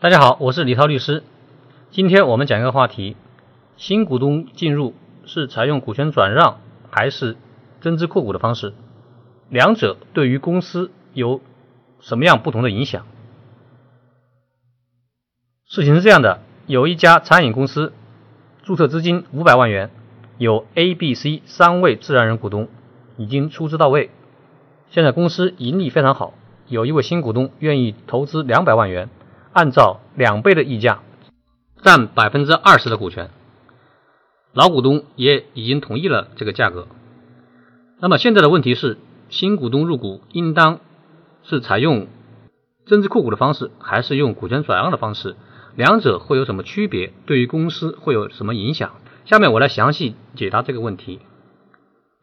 大家好，我是李涛律师。今天我们讲一个话题：新股东进入是采用股权转让还是增资扩股的方式？两者对于公司有什么样不同的影响？事情是这样的：有一家餐饮公司，注册资金五百万元，有 A、B、C 三位自然人股东已经出资到位，现在公司盈利非常好，有一位新股东愿意投资两百万元。按照两倍的溢价，占百分之二十的股权，老股东也已经同意了这个价格。那么现在的问题是，新股东入股应当是采用增资扩股的方式，还是用股权转让的方式？两者会有什么区别？对于公司会有什么影响？下面我来详细解答这个问题，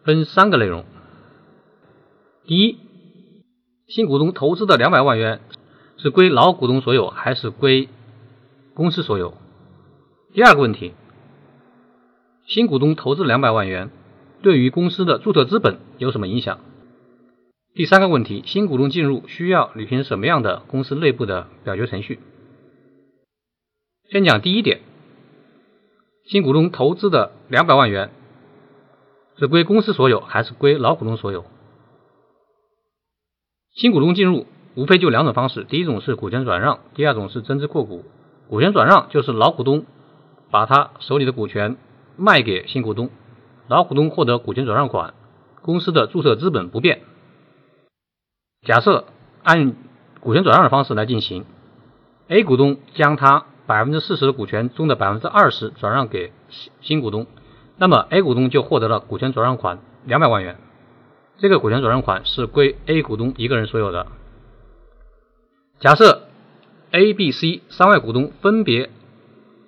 分三个内容。第一，新股东投资的两百万元。是归老股东所有还是归公司所有？第二个问题，新股东投资两百万元，对于公司的注册资本有什么影响？第三个问题，新股东进入需要履行什么样的公司内部的表决程序？先讲第一点，新股东投资的两百万元是归公司所有还是归老股东所有？新股东进入。无非就两种方式，第一种是股权转让，第二种是增资扩股。股权转让就是老股东把他手里的股权卖给新股东，老股东获得股权转让款，公司的注册资本不变。假设按股权转让的方式来进行，A 股东将他百分之四十的股权中的百分之二十转让给新新股东，那么 A 股东就获得了股权转让款两百万元，这个股权转让款是归 A 股东一个人所有的。假设 A、B、C 三位股东分别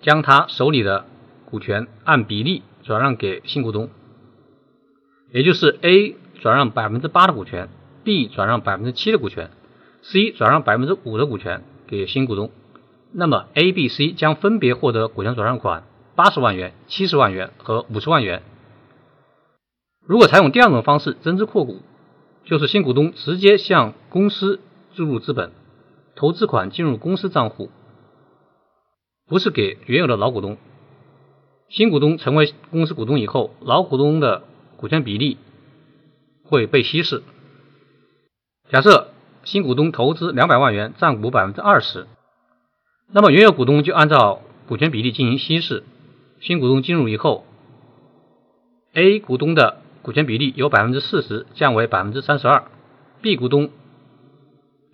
将他手里的股权按比例转让给新股东，也就是 A 转让百分之八的股权，B 转让百分之七的股权，C 转让百分之五的股权给新股东，那么 A、B、C 将分别获得股权转让款八十万元、七十万元和五十万元。如果采用第二种方式增资扩股，就是新股东直接向公司注入资本。投资款进入公司账户，不是给原有的老股东。新股东成为公司股东以后，老股东的股权比例会被稀释。假设新股东投资两百万元，占股百分之二十，那么原有股东就按照股权比例进行稀释。新股东进入以后，A 股东的股权比例由百分之四十降为百分之三十二，B 股东。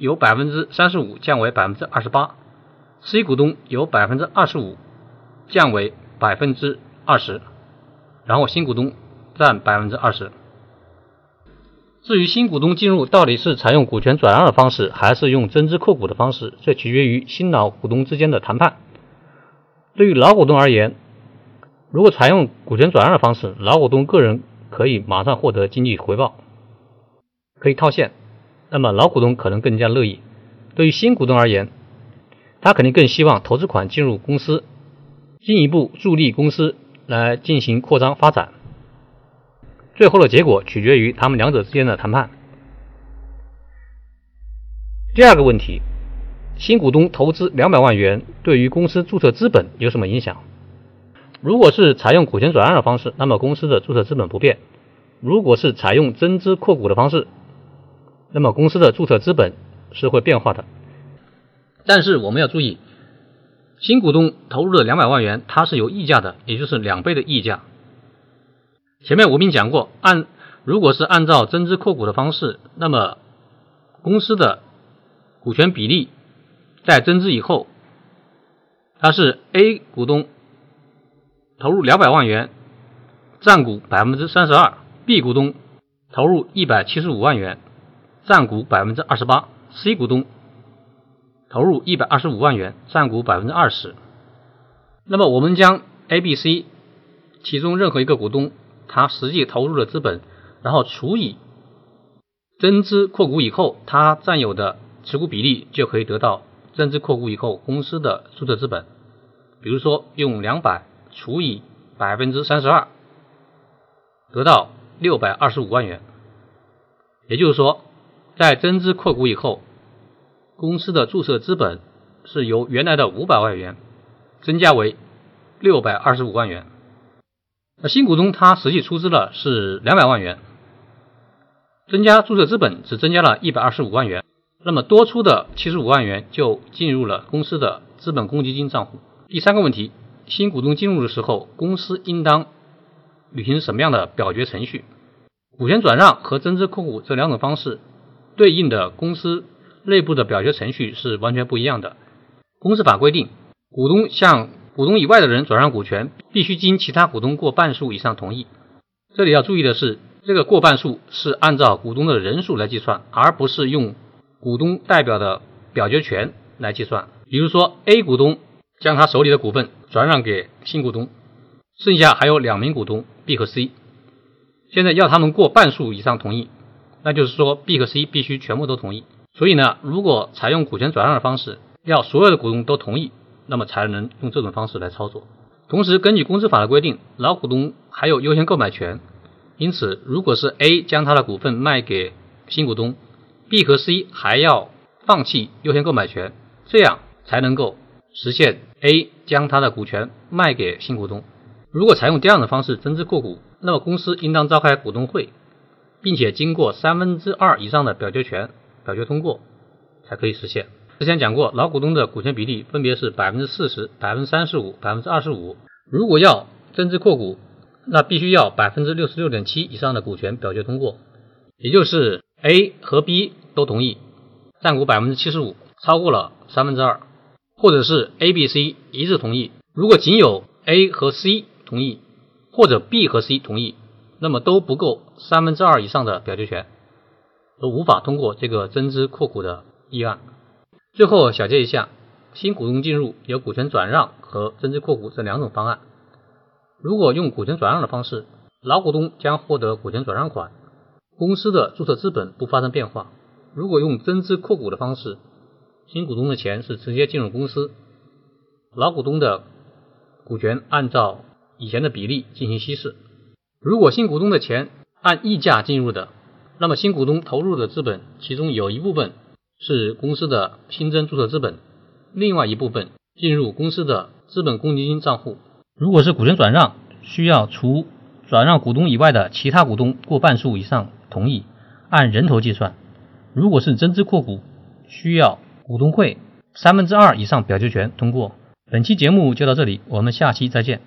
由百分之三十五降为百分之二十八，C 股东由百分之二十五降为百分之二十，然后新股东占百分之二十。至于新股东进入到底是采用股权转让的方式，还是用增资扩股的方式，这取决于新老股东之间的谈判。对于老股东而言，如果采用股权转让的方式，老股东个人可以马上获得经济回报，可以套现。那么老股东可能更加乐意。对于新股东而言，他肯定更希望投资款进入公司，进一步助力公司来进行扩张发展。最后的结果取决于他们两者之间的谈判。第二个问题，新股东投资两百万元对于公司注册资本有什么影响？如果是采用股权转让的方式，那么公司的注册资本不变；如果是采用增资扩股的方式，那么公司的注册资本是会变化的，但是我们要注意，新股东投入的两百万元，它是有溢价的，也就是两倍的溢价。前面我们讲过，按如果是按照增资扩股的方式，那么公司的股权比例在增资以后，它是 A 股东投入两百万元，占股百分之三十二，B 股东投入一百七十五万元。占股百分之二十八，C 股东投入一百二十五万元，占股百分之二十。那么我们将 A、B、C 其中任何一个股东他实际投入的资本，然后除以增资扩股以后他占有的持股比例，就可以得到增资扩股以后公司的注册资本。比如说用两百除以百分之三十二，得到六百二十五万元。也就是说。在增资扩股以后，公司的注册资本是由原来的五百万元增加为六百二十五万元。那新股东他实际出资了是两百万元，增加注册资本只增加了一百二十五万元，那么多出的七十五万元就进入了公司的资本公积金账户。第三个问题，新股东进入的时候，公司应当履行什么样的表决程序？股权转让和增资扩股这两种方式对应的公司内部的表决程序是完全不一样的。公司法规定，股东向股东以外的人转让股权，必须经其他股东过半数以上同意。这里要注意的是，这个过半数是按照股东的人数来计算，而不是用股东代表的表决权来计算。比如说，A 股东将他手里的股份转让给新股东，剩下还有两名股东 B 和 C。现在要他们过半数以上同意，那就是说 B 和 C 必须全部都同意。所以呢，如果采用股权转让的方式，要所有的股东都同意，那么才能用这种方式来操作。同时，根据公司法的规定，老股东还有优先购买权。因此，如果是 A 将他的股份卖给新股东，B 和 C 还要放弃优先购买权，这样才能够实现 A 将他的股权卖给新股东。如果采用第二种方式增资扩股，那么公司应当召开股东会，并且经过三分之二以上的表决权表决通过，才可以实现。之前讲过，老股东的股权比例分别是百分之四十、百分之三十五、百分之二十五。如果要增资扩股，那必须要百分之六十六点七以上的股权表决通过，也就是 A 和 B 都同意，占股百分之七十五，超过了三分之二，或者是 A、B、C 一致同意。如果仅有 A 和 C 同意，或者 B 和 C 同意，那么都不够三分之二以上的表决权，都无法通过这个增资扩股的议案。最后小结一下，新股东进入有股权转让和增资扩股这两种方案。如果用股权转让的方式，老股东将获得股权转让款，公司的注册资本不发生变化。如果用增资扩股的方式，新股东的钱是直接进入公司，老股东的股权按照以前的比例进行稀释。如果新股东的钱按溢价进入的，那么新股东投入的资本，其中有一部分是公司的新增注册资本，另外一部分进入公司的资本公积金账户。如果是股权转让，需要除转让股东以外的其他股东过半数以上同意，按人头计算。如果是增资扩股，需要股东会三分之二以上表决权通过。本期节目就到这里，我们下期再见。